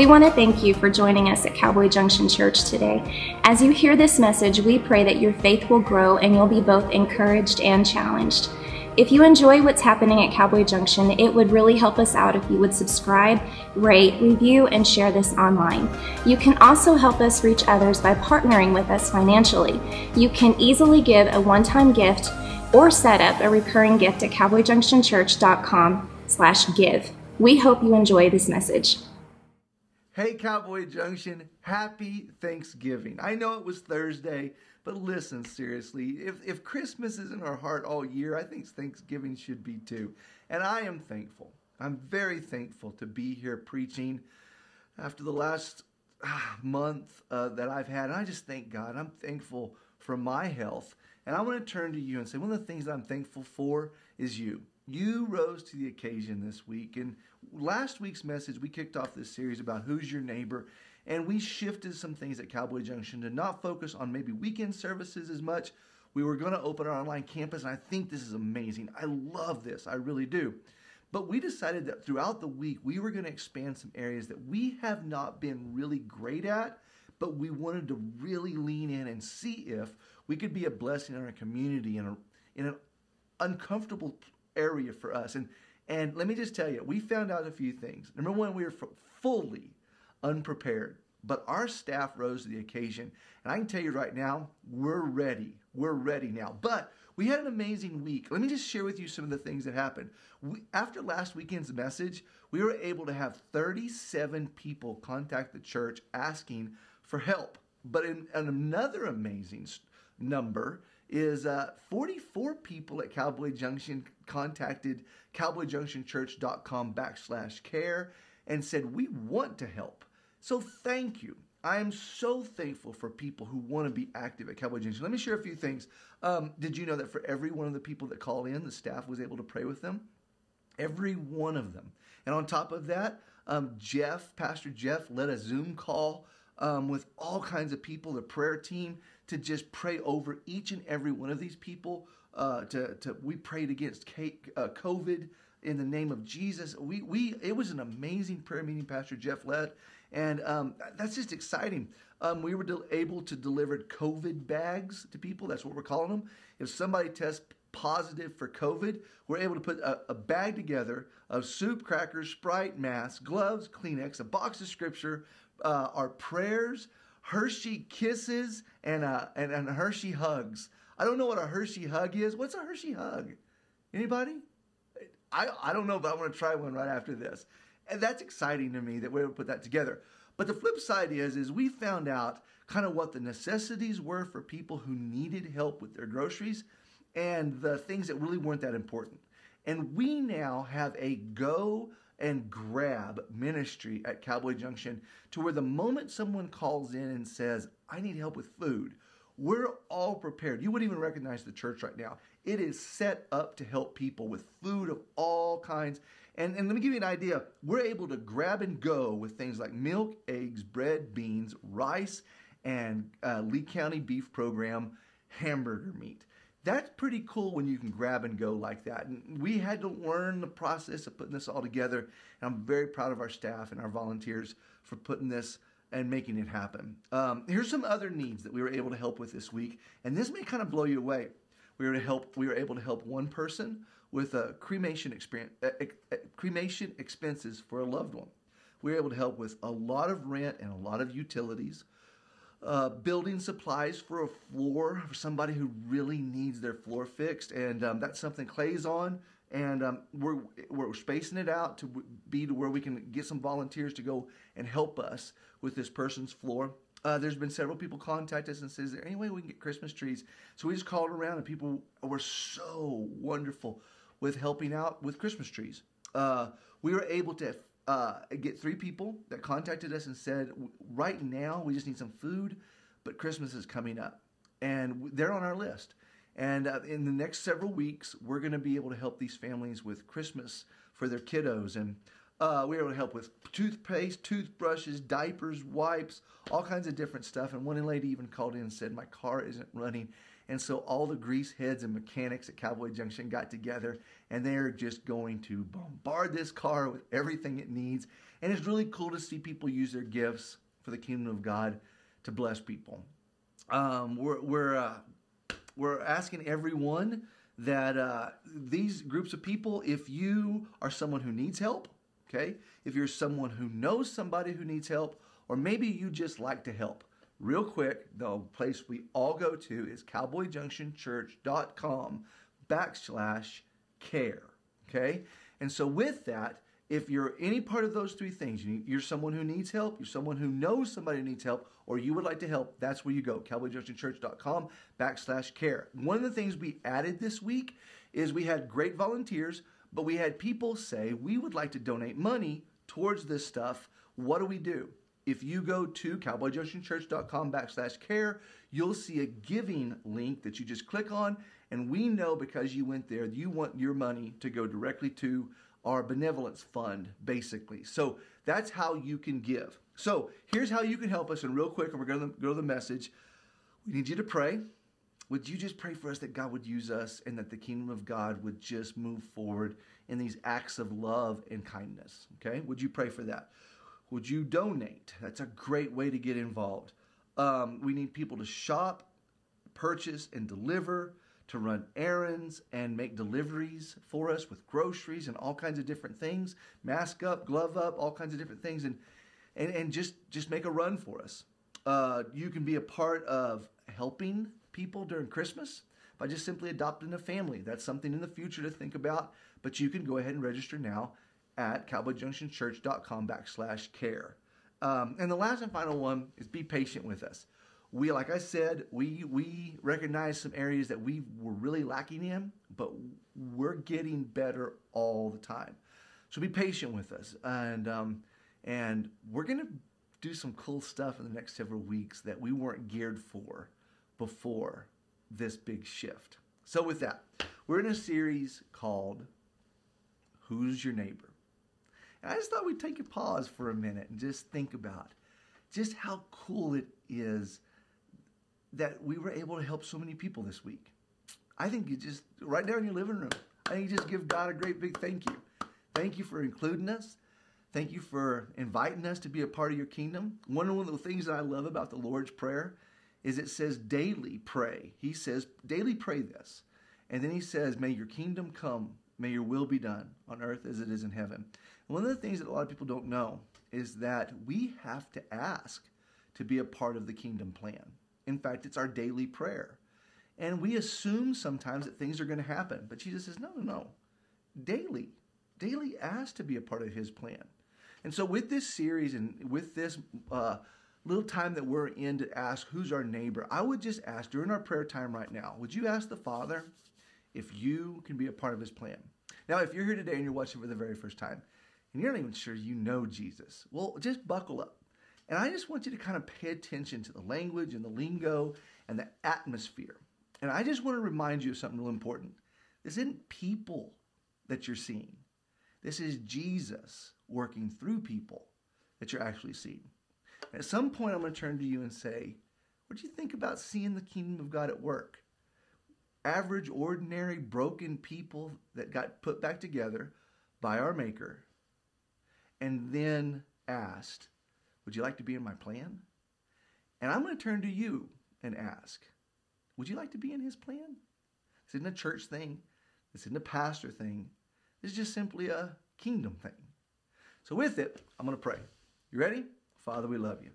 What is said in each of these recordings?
We want to thank you for joining us at Cowboy Junction Church today. As you hear this message, we pray that your faith will grow and you'll be both encouraged and challenged. If you enjoy what's happening at Cowboy Junction, it would really help us out if you would subscribe, rate, review, and share this online. You can also help us reach others by partnering with us financially. You can easily give a one-time gift or set up a recurring gift at cowboyjunctionchurch.com slash give. We hope you enjoy this message. Hey, Cowboy Junction, happy Thanksgiving. I know it was Thursday, but listen seriously. If, if Christmas is in our heart all year, I think Thanksgiving should be too. And I am thankful. I'm very thankful to be here preaching after the last ah, month uh, that I've had. And I just thank God. I'm thankful for my health. And I want to turn to you and say one of the things I'm thankful for is you. You rose to the occasion this week. And last week's message, we kicked off this series about who's your neighbor. And we shifted some things at Cowboy Junction to not focus on maybe weekend services as much. We were going to open our online campus, and I think this is amazing. I love this. I really do. But we decided that throughout the week, we were going to expand some areas that we have not been really great at, but we wanted to really lean in and see if we could be a blessing in our community in, a, in an uncomfortable area for us. And, and let me just tell you, we found out a few things. Number one, we were fully unprepared, but our staff rose to the occasion. And I can tell you right now, we're ready. We're ready now. But we had an amazing week. Let me just share with you some of the things that happened. We, after last weekend's message, we were able to have 37 people contact the church asking for help. But in, in another amazing number is uh, 44 people at Cowboy Junction contacted cowboyjunctionchurch.com backslash care and said, we want to help. So thank you. I am so thankful for people who want to be active at Cowboy Junction. Let me share a few things. Um, did you know that for every one of the people that called in, the staff was able to pray with them? Every one of them. And on top of that, um, Jeff, Pastor Jeff, led a Zoom call um, with all kinds of people, the prayer team, to just pray over each and every one of these people. Uh, to, to we prayed against uh, COVID in the name of Jesus. We we it was an amazing prayer meeting Pastor Jeff led, and um, that's just exciting. Um, we were able to deliver COVID bags to people. That's what we're calling them. If somebody tests positive for COVID, we're able to put a, a, bag together of soup, crackers, Sprite, masks, gloves, Kleenex, a box of scripture, uh, our prayers, Hershey kisses, and, uh, and, and Hershey hugs. I don't know what a Hershey hug is. What's a Hershey hug? Anybody? I, I don't know, but I want to try one right after this. And that's exciting to me that we're able to put that together. But the flip side is, is we found out kind of what the necessities were for people who needed help with their groceries and the things that really weren't that important. And we now have a go and grab ministry at Cowboy Junction to where the moment someone calls in and says, I need help with food, we're all prepared. You wouldn't even recognize the church right now. It is set up to help people with food of all kinds. And, and let me give you an idea. We're able to grab and go with things like milk, eggs, bread, beans, rice, and uh, Lea County Beef Program hamburger meat that's pretty cool when you can grab and go like that. And we had to learn the process of putting this all together. And I'm very proud of our staff and our volunteers for putting this and making it happen. Um, here's some other needs that we were able to help with this week, and this may kind of blow you away. We were to help. We were able to help one person with a cremation experience, uh, uh, cremation expenses for a loved one. We were able to help with a lot of rent and a lot of utilities uh, building supplies for a floor for somebody who really needs their floor fixed, and um, that's something Clay's on. And um, we're we're spacing it out to be to where we can get some volunteers to go and help us with this person's floor. Uh, there's been several people contact us and says, "Is there any way we can get Christmas trees?" So we just called around, and people were so wonderful with helping out with Christmas trees. Uh, we were able to uh, get three people that contacted us and said, right now we just need some food, but Christmas is coming up. And they're on our list. And uh, in the next several weeks, we're going to be able to help these families with Christmas for their kiddos. And uh, we're able to help with toothpaste, toothbrushes, diapers, wipes, all kinds of different stuff. And one lady even called in and said, My car isn't running. And so all the grease heads and mechanics at Cowboy Junction got together and they're just going to bombard this car with everything it needs. And it's really cool to see people use their gifts for the kingdom of God to bless people. Um, we're we're uh, we're asking everyone that uh, these groups of people, if you are someone who needs help, okay, if you're someone who knows somebody who needs help, or maybe you just like to help, real quick, the place we all go to is cowboyjunctionchurch.com backslash care. Okay? And so with that, if you're any part of those three things, you're someone who needs help, you're someone who knows somebody who needs help, or you would like to help, that's where you go, cowboyjunctionchurch.com backslash care. One of the things we added this week is we had great volunteers, but we had people say, we would like to donate money towards this stuff. What do we do? If you go to cowboyjunctionchurch.com backslash care, you'll see a giving link that you just click on. And we know because you went there, you want your money to go directly to our benevolence fund, basically. So that's how you can give. So here's how you can help us. And real quick, and we're going to go to the message. We need you to pray. Would you just pray for us that God would use us and that the kingdom of God would just move forward in these acts of love and kindness? Okay? Would you pray for that? Would you donate? That's a great way to get involved. Um, we need people to shop, purchase, and deliver, to run errands and make deliveries for us with groceries and all kinds of different things. Mask up, glove up, all kinds of different things, and and, and just just make a run for us. Uh, you can be a part of helping people during Christmas by just simply adopting a family. That's something in the future to think about, but you can go ahead and register now at cowboyjunctionchurch.com backslash care. Um, and the last and final one is be patient with us. We, like I said, we we recognize some areas that we were really lacking in, but we're getting better all the time. So be patient with us, and um, and we're gonna do some cool stuff in the next several weeks that we weren't geared for before this big shift. So with that, we're in a series called "Who's Your Neighbor." And I just thought we'd take a pause for a minute and just think about just how cool it is that we were able to help so many people this week. I think you just, right there in your living room, I think you just give God a great big thank you. Thank you for including us. Thank you for inviting us to be a part of your kingdom. One of the things that I love about the Lord's Prayer is it says daily pray. He says daily pray this. And then he says, may your kingdom come, may your will be done on earth as it is in heaven. One of the things that a lot of people don't know is that we have to ask to be a part of the kingdom plan. In fact, it's our daily prayer. And we assume sometimes that things are going to happen. But Jesus says, no, no, no. Daily. Daily ask to be a part of his plan. And so, with this series and with this uh, little time that we're in to ask who's our neighbor, I would just ask during our prayer time right now, would you ask the Father if you can be a part of his plan? Now, if you're here today and you're watching for the very first time, and you're not even sure you know Jesus, well, just buckle up. And I just want you to kind of pay attention to the language and the lingo and the atmosphere. And I just want to remind you of something real important. This isn't people that you're seeing. This is Jesus working through people that you're actually seeing. And at some point, I'm going to turn to you and say, What do you think about seeing the kingdom of God at work? Average, ordinary, broken people that got put back together by our Maker and then asked, Would you like to be in my plan? And I'm going to turn to you and ask, Would you like to be in his plan? This isn't a church thing. This isn't a pastor thing. This is just simply a kingdom thing. So, with it, I'm going to pray. You ready? Father, we love you.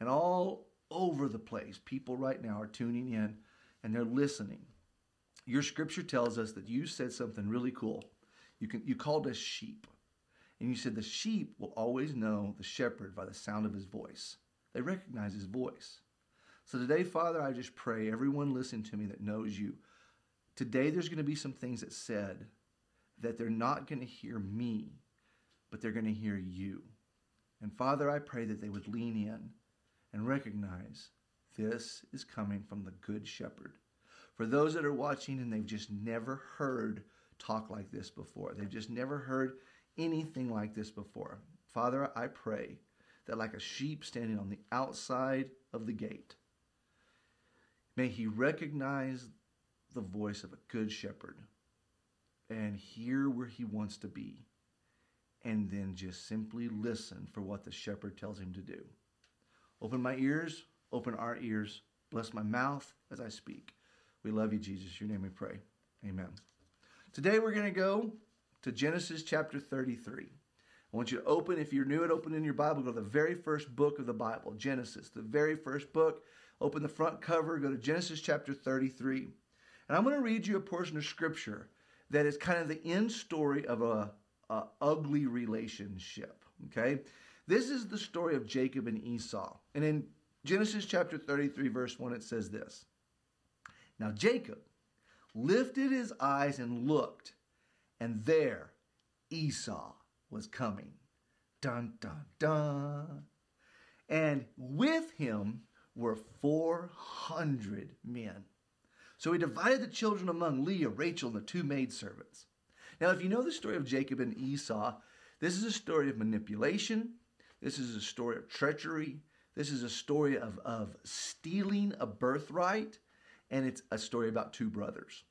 And all over the place, people right now are tuning in and they're listening. Your scripture tells us that you said something really cool. You, can, you called us sheep. And you said, The sheep will always know the shepherd by the sound of his voice. They recognize his voice. So today, Father, I just pray everyone listen to me that knows you. Today, there's going to be some things that said that they're not going to hear me, but they're going to hear you. And Father, I pray that they would lean in and recognize this is coming from the Good Shepherd. For those that are watching and they've just never heard talk like this before, they've just never heard anything like this before. Father, I pray that like a sheep standing on the outside of the gate, may he recognize the voice of a good shepherd and hear where he wants to be and then just simply listen for what the shepherd tells him to do. Open my ears, open our ears, bless my mouth as I speak. We love you, Jesus. Your name we pray. Amen. Today we're going to go to Genesis chapter 33. I want you to open, if you're new at open in your Bible, go to the very first book of the Bible, Genesis, the very first book. Open the front cover, go to Genesis chapter 33. And I'm going to read you a portion of scripture that is kind of the end story of a, a ugly relationship. Okay? This is the story of Jacob and Esau. And in Genesis chapter 33, verse 1, it says this Now Jacob lifted his eyes and looked, and there Esau was coming. Dun, dun, dun. And with him were 400 men. So he divided the children among Leah, Rachel, and the two maidservants. Now, if you know the story of Jacob and Esau, this is a story of manipulation. This is a story of treachery. This is a story of, of stealing a birthright. And it's a story about two brothers.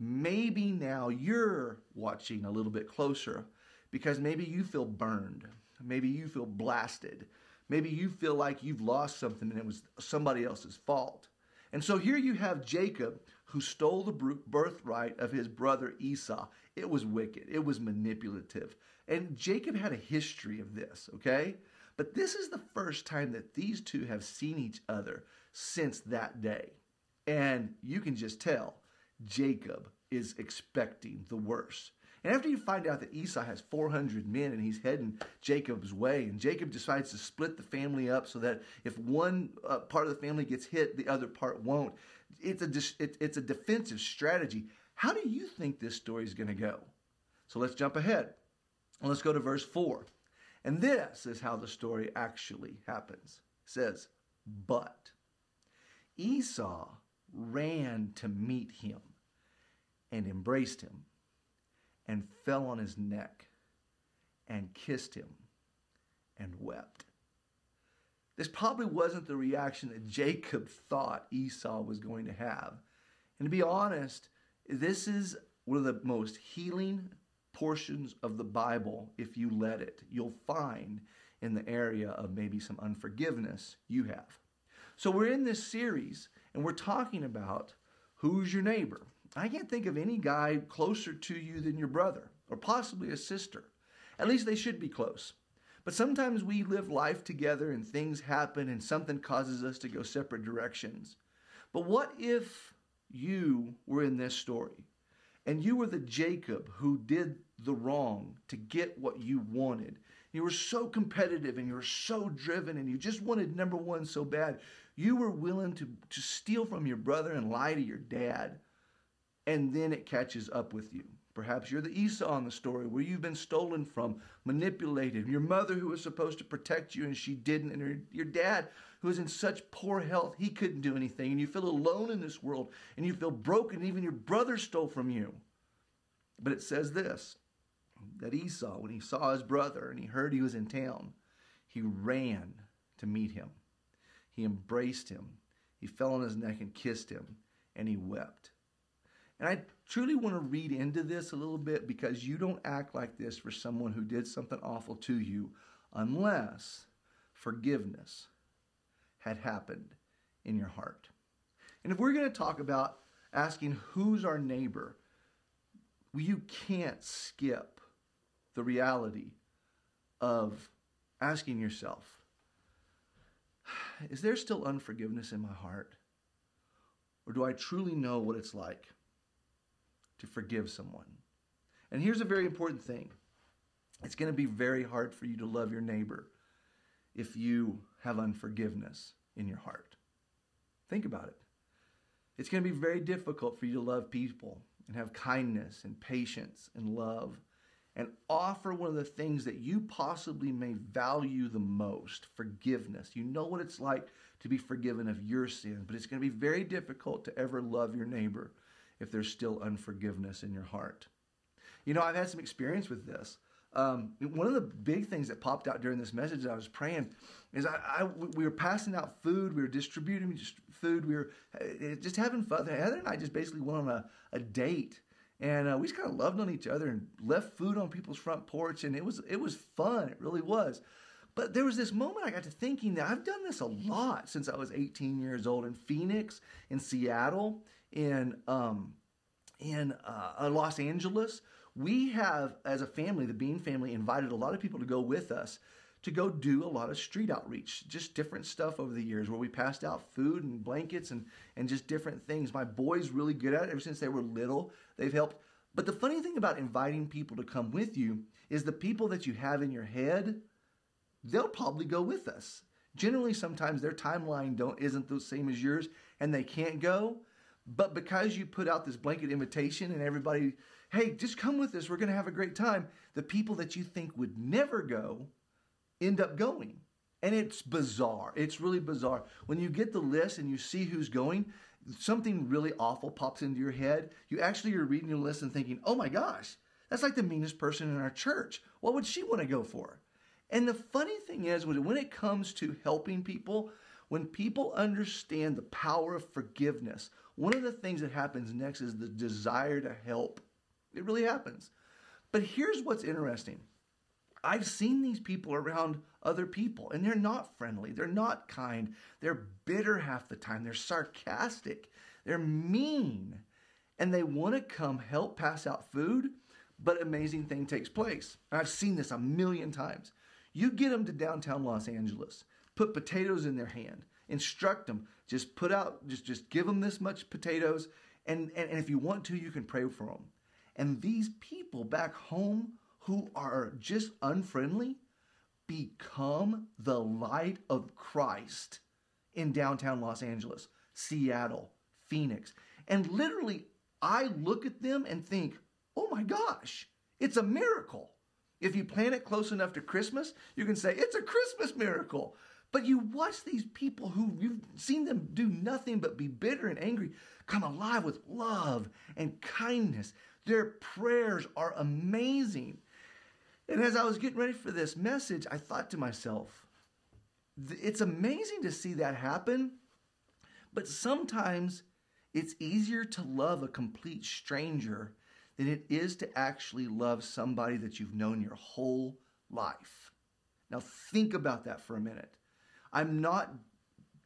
Maybe now you're watching a little bit closer because maybe you feel burned. Maybe you feel blasted. Maybe you feel like you've lost something and it was somebody else's fault. And so here you have Jacob who stole the birthright of his brother Esau. It was wicked, it was manipulative. And Jacob had a history of this, okay? But this is the first time that these two have seen each other since that day. And you can just tell Jacob is expecting the worst. And after you find out that Esau has 400 men and he's heading Jacob's way, and Jacob decides to split the family up so that if one uh, part of the family gets hit, the other part won't, it's a, it, it's a defensive strategy. How do you think this story is going to go? So let's jump ahead. Let's go to verse 4. And this is how the story actually happens. It says, But Esau ran to meet him and embraced him and fell on his neck and kissed him and wept. This probably wasn't the reaction that Jacob thought Esau was going to have. And to be honest, this is one of the most healing portions of the Bible if you let it. You'll find in the area of maybe some unforgiveness you have. So we're in this series and we're talking about who's your neighbor. I can't think of any guy closer to you than your brother, or possibly a sister. At least they should be close. But sometimes we live life together and things happen and something causes us to go separate directions. But what if you were in this story and you were the Jacob who did the wrong to get what you wanted? You were so competitive and you were so driven and you just wanted number one so bad. You were willing to, to steal from your brother and lie to your dad and then it catches up with you. Perhaps you're the Esau in the story where you've been stolen from, manipulated. Your mother, who was supposed to protect you, and she didn't. And your, dad, who was in such poor health, he couldn't do anything. And you feel alone in this world, and you feel broken. Even your brother stole from you. But it says this that Esau, when he saw his brother and he heard he was in town, he ran to meet him. He embraced him. He fell on his neck and kissed him, and he wept. And I truly want to read into this a little bit because you don't act like this for someone who did something awful to you unless forgiveness had happened in your heart. And if we're going to talk about asking who's our neighbor, you can't skip the reality of asking yourself, is there still unforgiveness in my heart? Or do I truly know what it's like to forgive someone. And here's a very important thing it's going to be very hard for you to love your neighbor if you have unforgiveness in your heart. Think about it. It's going to be very difficult for you to love people and have kindness and patience and love and offer one of the things that you possibly may value the most forgiveness. You know what it's like to be forgiven of your sins, but it's going to be very difficult to ever love your neighbor if there's still unforgiveness in your heart. You know, I've had some experience with this. Um, one of the big things that popped out during this message I was praying is I, I, we were passing out food, we were distributing food, we were uh, just having fun. Heather and I just basically went on a, a date, and uh, we just kind of loved on each other and left food on people's front porch, and it was it was fun. It really was. But there was this moment I got to thinking that I've done this a lot since I was 18 years old in Phoenix, in Seattle, in um, in uh, Los Angeles. We have, as a family, the Bean family, invited a lot of people to go with us to go do a lot of street outreach, just different stuff over the years where we passed out food and blankets and, and just different things. My boys really good at it ever since they were little. They've helped. But the funny thing about inviting people to come with you is the people that you have in your head, they'll probably go with us. Generally, sometimes their timeline don't isn't the same as yours and they can't go. But because you put out this blanket invitation and everybody, hey, just come with us, we're going to have a great time, the people that you think would never go end up going. And it's bizarre. It's really bizarre. When you get the list and you see who's going, something really awful pops into your head. You actually are reading your list and thinking, oh my gosh, that's like the meanest person in our church. What would she want to go for? And the funny thing is, when it comes to helping people, when people understand the power of forgiveness, one of the things that happens next is the desire to help. It really happens. But here's what's interesting I've seen these people around other people, and they're not friendly. They're not kind. They're bitter half the time. They're sarcastic. They're mean. And they want to come help pass out food, but amazing thing takes place. I've seen this a million times. You get them to downtown Los Angeles, put potatoes in their hand, instruct them, just put out, just, just give them this much potatoes, and, and, and if you want to, you can pray for them. And these people back home who are just unfriendly become the light of Christ in downtown Los Angeles, Seattle, Phoenix. And literally, I look at them and think, oh my gosh, it's a miracle. If you plan it close enough to Christmas, you can say, it's a Christmas miracle. But you watch these people who you've seen them do nothing but be bitter and angry come alive with love and kindness. Their prayers are amazing. And as I was getting ready for this message, I thought to myself, it's amazing to see that happen, but sometimes it's easier to love a complete stranger than it is to actually love somebody that you've known your whole life. Now, think about that for a minute. I'm not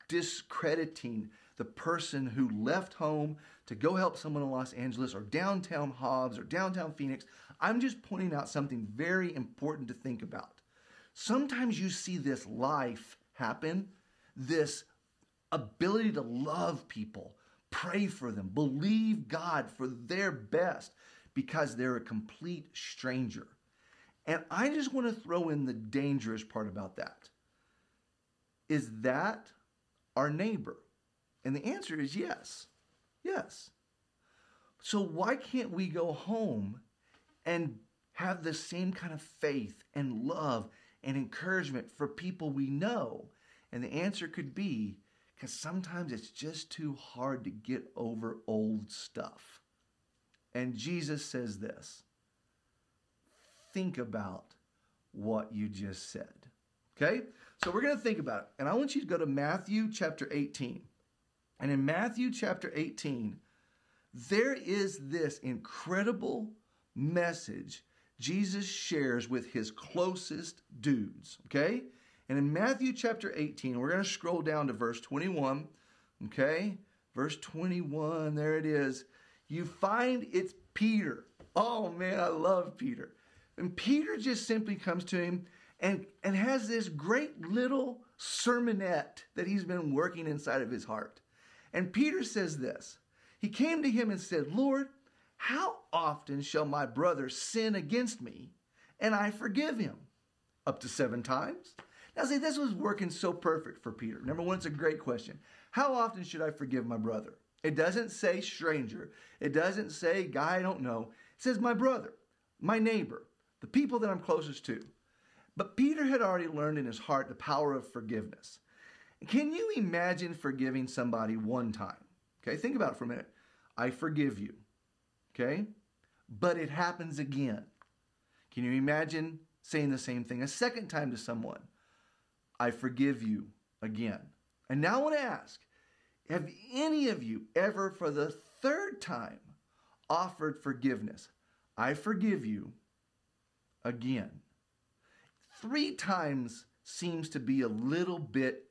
discrediting the person who left home to go help someone in Los Angeles or downtown Hobbs or downtown Phoenix. I'm just pointing out something very important to think about. Sometimes you see this life happen, this ability to love people, pray for them, believe God for their best because they're a complete stranger. And I just want to throw in the dangerous part about that. Is that our neighbor? And the answer is yes. Yes. So why can't we go home and have the same kind of faith and love and encouragement for people we know? And the answer could be because sometimes it's just too hard to get over old stuff. And Jesus says this think about what you just said. Okay? So we're going to think about it. And I want you to go to Matthew chapter 18. And in Matthew chapter 18, there is this incredible message Jesus shares with his closest dudes, okay? And in Matthew chapter 18, we're going to scroll down to verse 21, okay? Verse 21, there it is. You find it's Peter. Oh man, I love Peter. And Peter just simply comes to him and, and has this great little sermonette that he's been working inside of his heart. And Peter says this He came to him and said, Lord, how often shall my brother sin against me and I forgive him? Up to seven times? Now, see, this was working so perfect for Peter. Number one, it's a great question. How often should I forgive my brother? It doesn't say stranger. It doesn't say guy I don't know. It says my brother, my neighbor, the people that I'm closest to. But Peter had already learned in his heart the power of forgiveness. Can you imagine forgiving somebody one time? Okay, think about it for a minute. I forgive you. Okay? But it happens again. Can you imagine saying the same thing a second time to someone? I forgive you again. And now I want to ask have any of you ever, for the third time, offered forgiveness. I forgive you again. Three times seems to be a little bit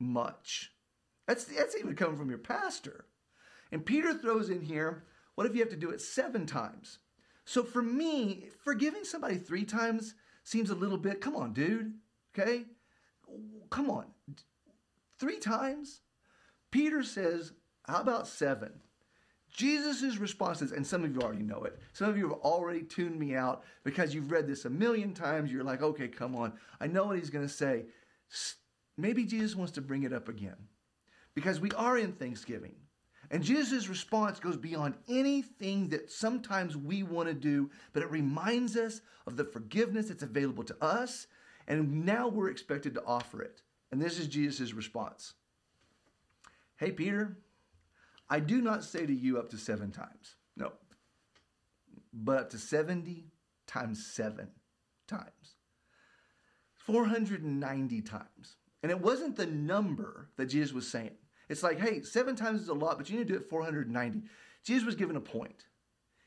much. That's, that's even coming from your pastor. And Peter throws in here, what if you have to do it seven times? So for me, forgiving somebody three times seems a little bit, come on, dude, okay? Come on. Three times? Peter says, how about seven? Jesus' responses, and some of you already know it. Some of you have already tuned me out because you've read this a million times. You're like, okay, come on. I know what he's going to say. Maybe Jesus wants to bring it up again because we are in Thanksgiving. And Jesus' response goes beyond anything that sometimes we want to do, but it reminds us of the forgiveness that's available to us, and now we're expected to offer it. And this is Jesus' response Hey, Peter, I do not say to you up to seven times. No. But up to 70 times seven times. 490 times. And it wasn't the number that Jesus was saying. It's like, hey, seven times is a lot, but you need to do it 490. Jesus was given a point.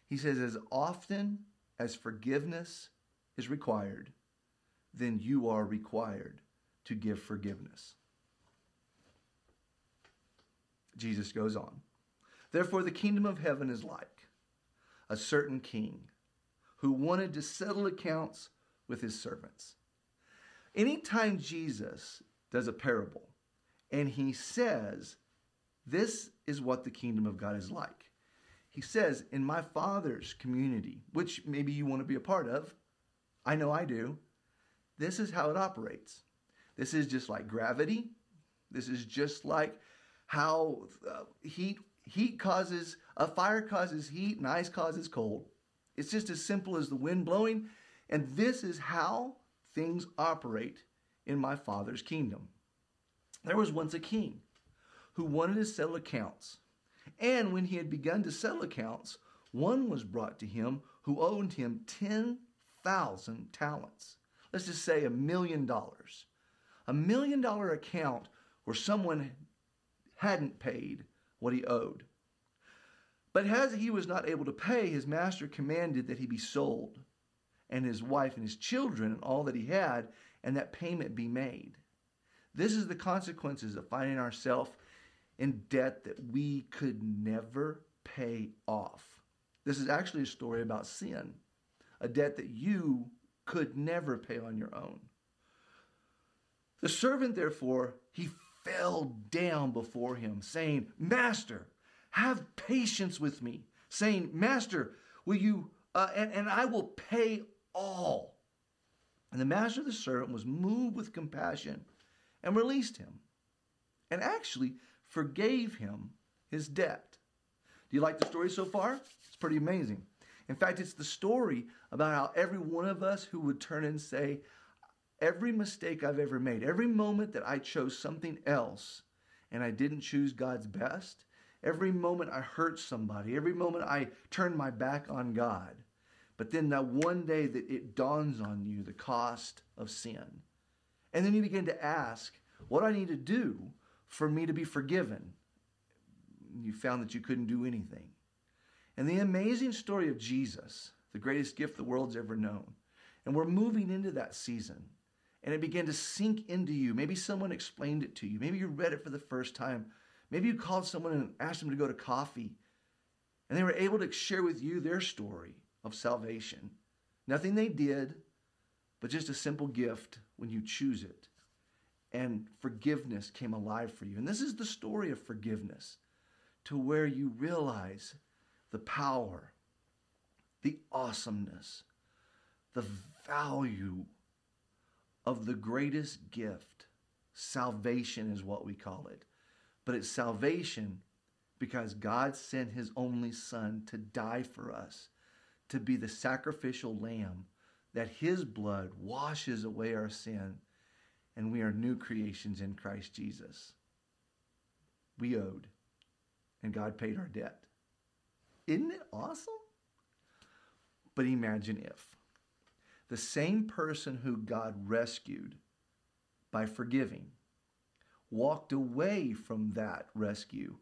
He says, as often as forgiveness is required, then you are required to give forgiveness. Jesus goes on. Therefore, the kingdom of heaven is like a certain king who wanted to settle accounts with his servants. Anytime Jesus does a parable and he says, This is what the kingdom of God is like. He says, In my Father's community, which maybe you want to be a part of, I know I do, this is how it operates. This is just like gravity. This is just like how uh, heat heat causes a fire causes heat and ice causes cold. It's just as simple as the wind blowing, and this is how things operate in my Father's kingdom. There was once a king who wanted to settle accounts. And when he had begun to settle accounts, one was brought to him who owed him 10,000 talents. Let's just say a million dollars. A million dollar account where someone hadn't paid what he owed. But as he was not able to pay, his master commanded that he be sold, and his wife and his children and all that he had, and that payment be made. This is the consequences of finding ourselves in debt that we could never pay off. This is actually a story about sin, a debt that you could never pay on your own. The servant, therefore, he fell down before him, saying, Master, have patience with me, saying, Master, will you, uh, and, and I will pay all. And the master of the servant was moved with compassion and released him, and actually forgave him his debt. Do you like the story so far? It's pretty amazing. In fact, it's the story about how every one of us who would turn and say, Every mistake I've ever made, every moment that I chose something else and I didn't choose God's best, every moment I hurt somebody, every moment I turned my back on God, but then that one day that it dawns on you the cost of sin. And then you begin to ask, what do I need to do for me to be forgiven? You found that you couldn't do anything. And the amazing story of Jesus, the greatest gift the world's ever known. And we're moving into that season. And it began to sink into you. Maybe someone explained it to you. Maybe you read it for the first time. Maybe you called someone and asked them to go to coffee. And they were able to share with you their story of salvation. Nothing they did, but just a simple gift when you choose it. And forgiveness came alive for you. And this is the story of forgiveness to where you realize the power, the awesomeness, the value of the greatest gift. Salvation is what we call it. But it's salvation because God sent his only son to die for us to be the sacrificial lamb, that his blood washes away our sin, and we are new creations in Christ Jesus. We owed, and God paid our debt. Isn't it awesome? But imagine if the same person who God rescued by forgiving walked away from that rescue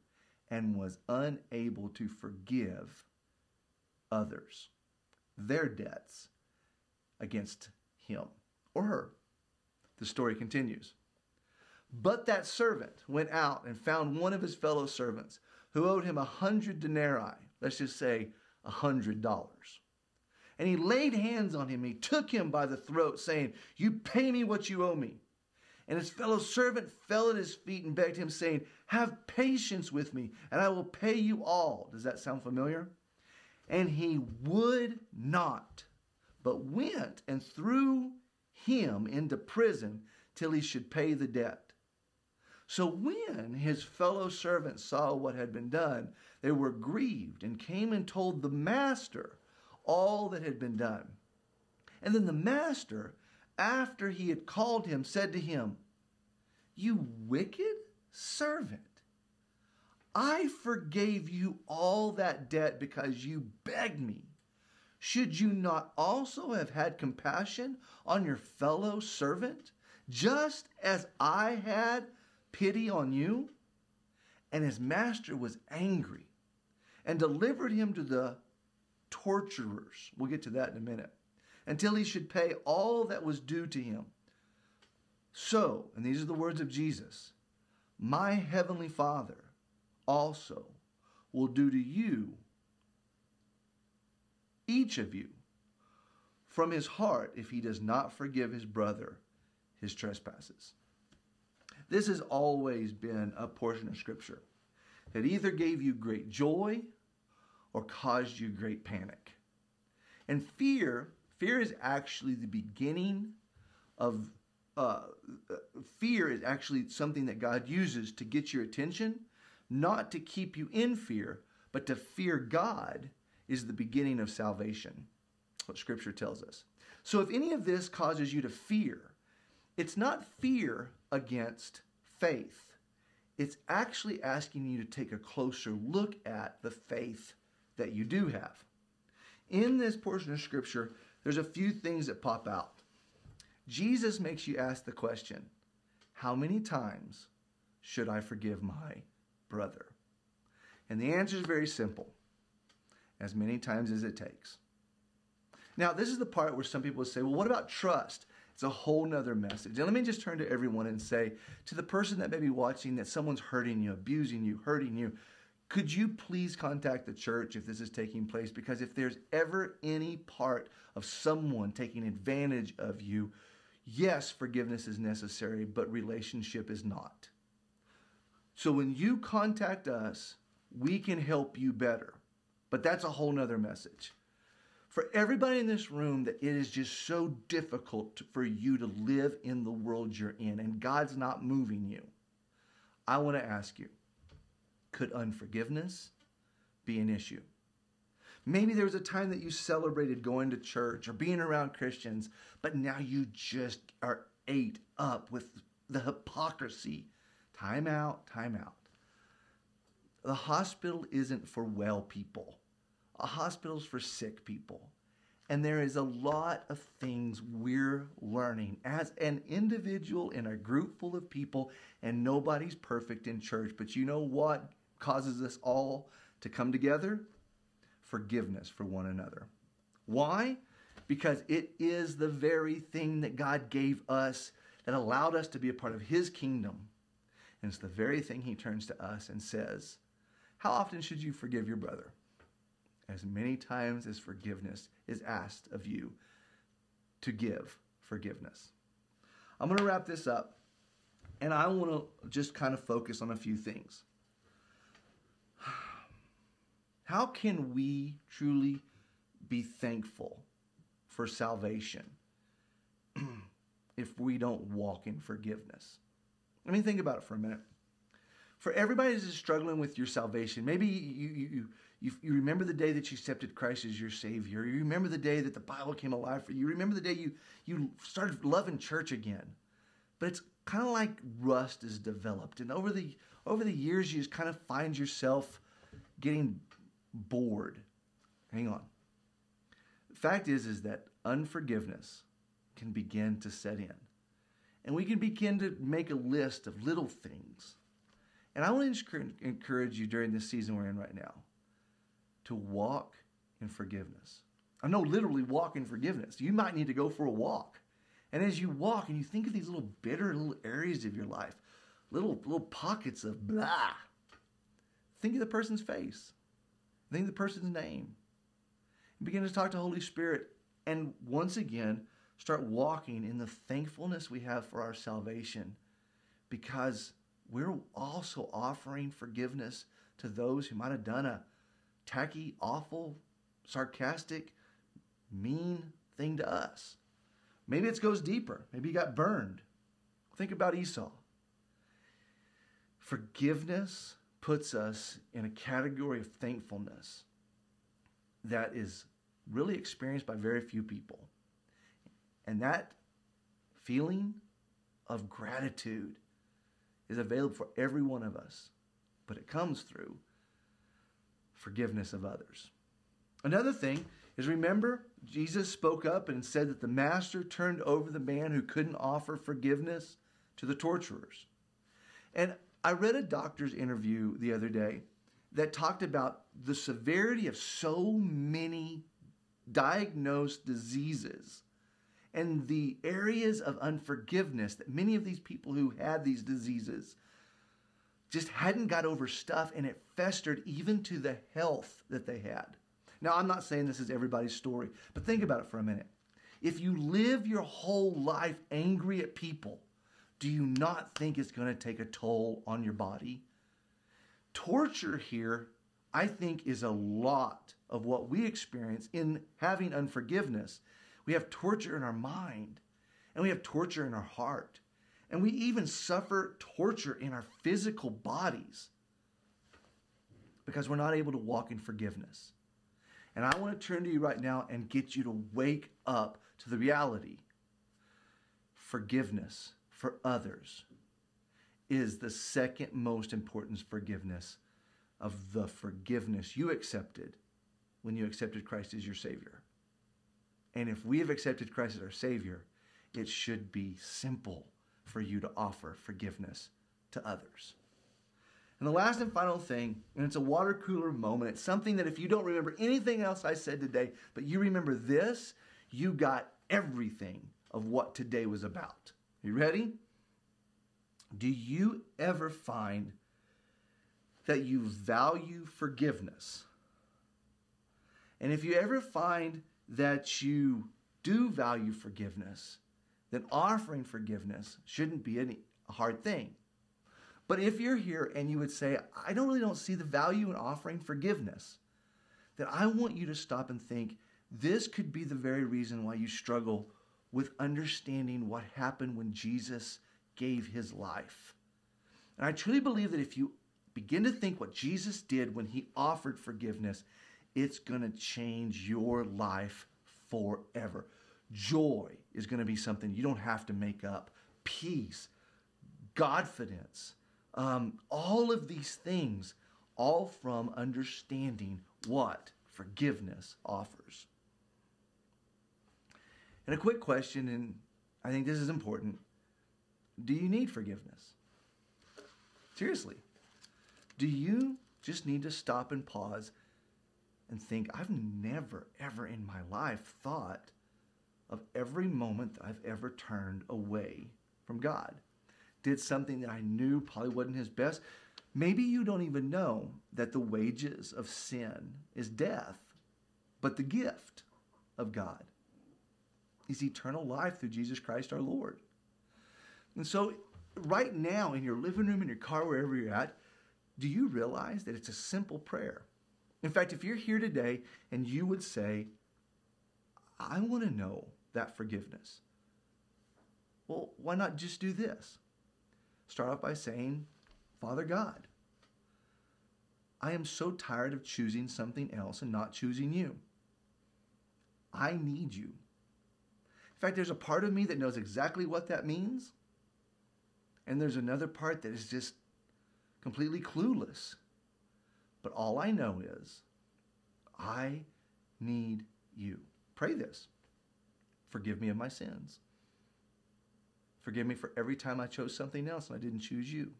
and was unable to forgive others their debts against him or her. The story continues. But that servant went out and found one of his fellow servants who owed him a hundred denarii, let's just say a hundred dollars. And he laid hands on him. He took him by the throat, saying, You pay me what you owe me. And his fellow servant fell at his feet and begged him, saying, Have patience with me, and I will pay you all. Does that sound familiar? And he would not, but went and threw him into prison till he should pay the debt. So when his fellow servants saw what had been done, they were grieved and came and told the master all that had been done. And then the master, after he had called him, said to him, You wicked servant, I forgave you all that debt because you begged me. Should you not also have had compassion on your fellow servant, just as I had pity on you? And his master was angry and delivered him to the torturers. We'll get to that in a minute. Until he should pay all that was due to him. So, and these are the words of Jesus My heavenly Father also will do to you, each of you, from his heart if he does not forgive his brother his trespasses. This has always been a portion of Scripture that either gave you great joy or caused you great panic. And fear, fear is actually the beginning of uh, fear is actually something that God uses to get your attention, not to keep you in fear, but to fear God is the beginning of salvation. What Scripture tells us. So if any of this causes you to fear, it's not fear against faith. It's actually asking you to take a closer look at the faith that you do have. In this portion of scripture, there's a few things that pop out. Jesus makes you ask the question How many times should I forgive my brother? And the answer is very simple as many times as it takes. Now, this is the part where some people say, well, what about trust? It's a whole nother message. And let me just turn to everyone and say to the person that may be watching that someone's hurting you, abusing you, hurting you, could you please contact the church if this is taking place? Because if there's ever any part of someone taking advantage of you, yes, forgiveness is necessary, but relationship is not. So when you contact us, we can help you better. But that's a whole nother message. For everybody in this room, that it is just so difficult for you to live in the world you're in, and God's not moving you. I want to ask you could unforgiveness be an issue? Maybe there was a time that you celebrated going to church or being around Christians, but now you just are ate up with the hypocrisy. Time out, time out. The hospital isn't for well people. A hospital's for sick people. And there is a lot of things we're learning as an individual in a group full of people, and nobody's perfect in church. But you know what? Causes us all to come together? Forgiveness for one another. Why? Because it is the very thing that God gave us that allowed us to be a part of His kingdom. And it's the very thing He turns to us and says, How often should you forgive your brother? As many times as forgiveness is asked of you to give forgiveness. I'm going to wrap this up, and I want to just kind of focus on a few things. How can we truly be thankful for salvation if we don't walk in forgiveness? I mean, think about it for a minute. For everybody who's struggling with your salvation, maybe you, you, you, you remember the day that you accepted Christ as your Savior. You remember the day that the Bible came alive for you. You remember the day you, you started loving church again. But it's kind of like rust is developed. And over the, over the years, you just kind of find yourself getting bored. Hang on. The fact is, is that unforgiveness can begin to set in. And we can begin to make a list of little things. And I want to encourage you during this season we're in right now to walk in forgiveness. I know literally walk in forgiveness. You might need to go for a walk. And as you walk and you think of these little bitter little areas of your life, little little pockets of blah, think of the person's face. Think the person's name. And begin to talk to Holy Spirit. And once again, start walking in the thankfulness we have for our salvation because we're also offering forgiveness to those who might have done a tacky, awful, sarcastic, mean thing to us. Maybe it goes deeper. Maybe you got burned. Think about Esau. Forgiveness puts us in a category of thankfulness that is really experienced by very few people. And that feeling of gratitude is available for every one of us, but it comes through forgiveness of others. Another thing is remember, Jesus spoke up and said that the master turned over the man who couldn't offer forgiveness to the torturers. And I read a doctor's interview the other day that talked about the severity of so many diagnosed diseases and the areas of unforgiveness that many of these people who had these diseases just hadn't got over stuff and it festered even to the health that they had. Now, I'm not saying this is everybody's story, but think about it for a minute. If you live your whole life angry at people, do you not think it's going to take a toll on your body? Torture here, I think, is a lot of what we experience in having unforgiveness. We have torture in our mind, and we have torture in our heart, and we even suffer torture in our physical bodies because we're not able to walk in forgiveness. And I want to turn to you right now and get you to wake up to the reality. Forgiveness for others is the second most important forgiveness of the forgiveness you accepted when you accepted Christ as your Savior. And if we have accepted Christ as our Savior, it should be simple for you to offer forgiveness to others. And the last and final thing, and it's a water cooler moment, it's something that if you don't remember anything else I said today, but you remember this, you got everything of what today was about. You ready? Do you ever find that you value forgiveness? And if you ever find that you do value forgiveness, then offering forgiveness shouldn't be a hard thing. But if you're here and you would say, I don't really don't see the value in offering forgiveness, then I want you to stop and think this could be the very reason why you struggle with understanding what happened when Jesus gave his life. And I truly believe that if you begin to think what Jesus did when he offered forgiveness, it's going to change your life forever. Joy is going to be something you don't have to make up. Peace, confidence, um, all of these things, all from understanding what forgiveness offers. And a quick question, and I think this is important do you need forgiveness? Seriously, do you just need to stop and pause and think, I've never, ever in my life thought of every moment that I've ever turned away from God? did something that I knew probably wasn't his best. Maybe you don't even know that the wages of sin is death, but the gift of God is eternal life through Jesus Christ our Lord. And so, right now in your living room, in your car, wherever you're at, do you realize that it's a simple prayer? In fact, if you're here today and you would say, I want to know that forgiveness, well, why not just do this? start off by saying, Father God, I am so tired of choosing something else and not choosing you. I need you. In fact, there's a part of me that knows exactly what that means, and there's another part that is just completely clueless. But all I know is, I need you. Pray this. Forgive me of my sins. Forgive me for every time I chose something else and I didn't choose you.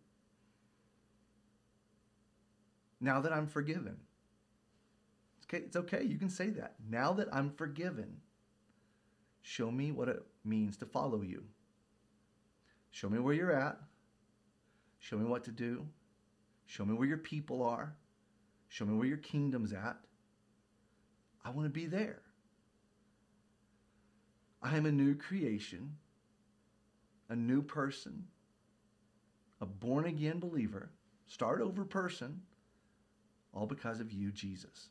Now that I'm forgiven, okay, it's okay. You can say that. Now that I'm forgiven, show me what it means to follow you. Show me where you're at. Show me what to do. Show me where your people are. Show me where your kingdom's at. I want to be there. I am a new creation, a new person, a born again believer, start over person, all because of you, Jesus.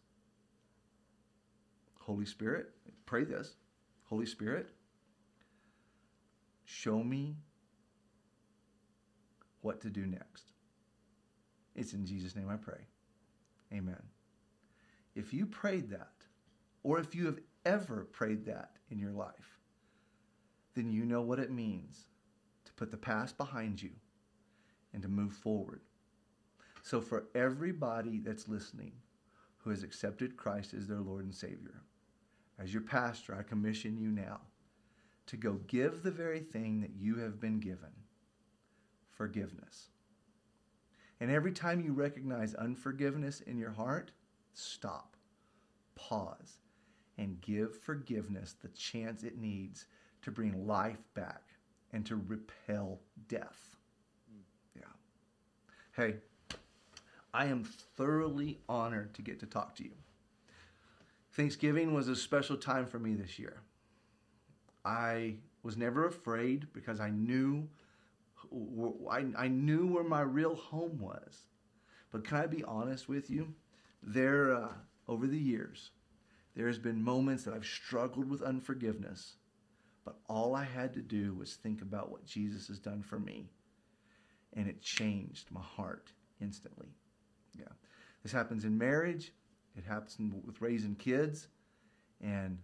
Holy Spirit, pray this. Holy Spirit, show me what to do next. It's in Jesus' name I pray. Amen. If you prayed that, or if you have ever prayed that in your life, then you know what it means to put the past behind you and to move forward. So, for everybody that's listening who has accepted Christ as their Lord and Savior, as your pastor, I commission you now to go give the very thing that you have been given forgiveness. And every time you recognize unforgiveness in your heart, stop, pause, and give forgiveness the chance it needs to bring life back and to repel death. Yeah. Hey, I am thoroughly honored to get to talk to you. Thanksgiving was a special time for me this year. I was never afraid because I knew I, knew where my real home was. But can I be honest with you? There, uh, over the years, there has been moments that I've struggled with unforgiveness, but all I had to do was think about what Jesus has done for me, and it changed my heart instantly. Yeah, this happens in marriage. It happens with raising kids, and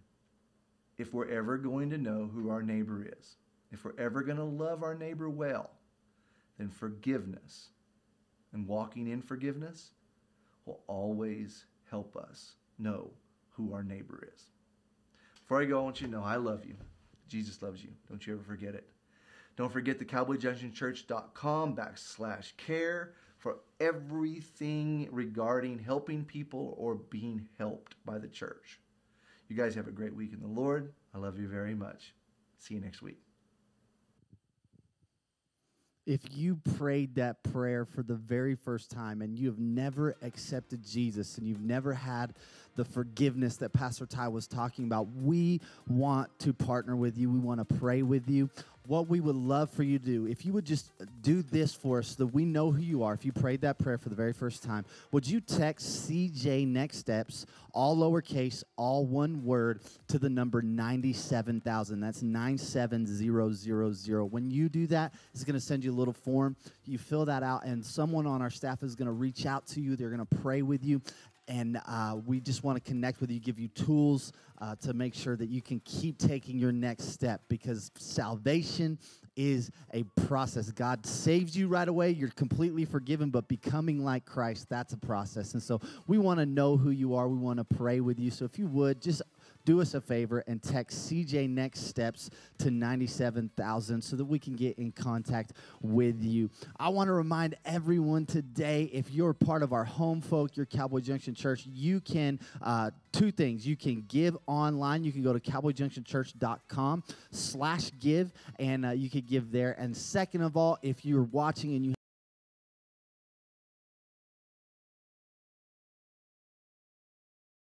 if we're ever going to know who our neighbor is, if we're ever going to love our neighbor well, then forgiveness and walking in forgiveness will always help us know who our neighbor is. Before I go, I want you to know I love you. Jesus loves you. Don't you ever forget it. Don't forget the cowboyjunctionchurch.com backslash care for everything regarding helping people or being helped by the church. You guys have a great week in the Lord. I love you very much. See you next week if you prayed that prayer for the very first time and you have never accepted Jesus and you've never had the forgiveness that Pastor Ty was talking about, we want to partner with you. We want to pray with you what we would love for you to do, if you would just do this for us so that we know who you are, if you prayed that prayer for the very first time, would you text CJ Next Steps, all lowercase, all one word, to the number 97,000? That's 97000. When you do that, it's going to send you a little form. You fill that out, and someone on our staff is going to reach out to you. They're going to pray with you and uh, we just want to connect with you, give you tools uh, to make sure that you can keep taking your next step because salvation is a process. God saves you right away, you're completely forgiven, but becoming like Christ, that's a process. And so we want to know who you are, we want to pray with you. So if you would, just do us a favor and text CJ Next Steps to 97,000 so that we can get in contact with you. I want to remind everyone today if you're part of our home folk, your Cowboy Junction Church, you can, uh, two things. You can give online. You can go to cowboyjunctionchurch.com slash give and uh, you can give there. And second of all, if you're watching and you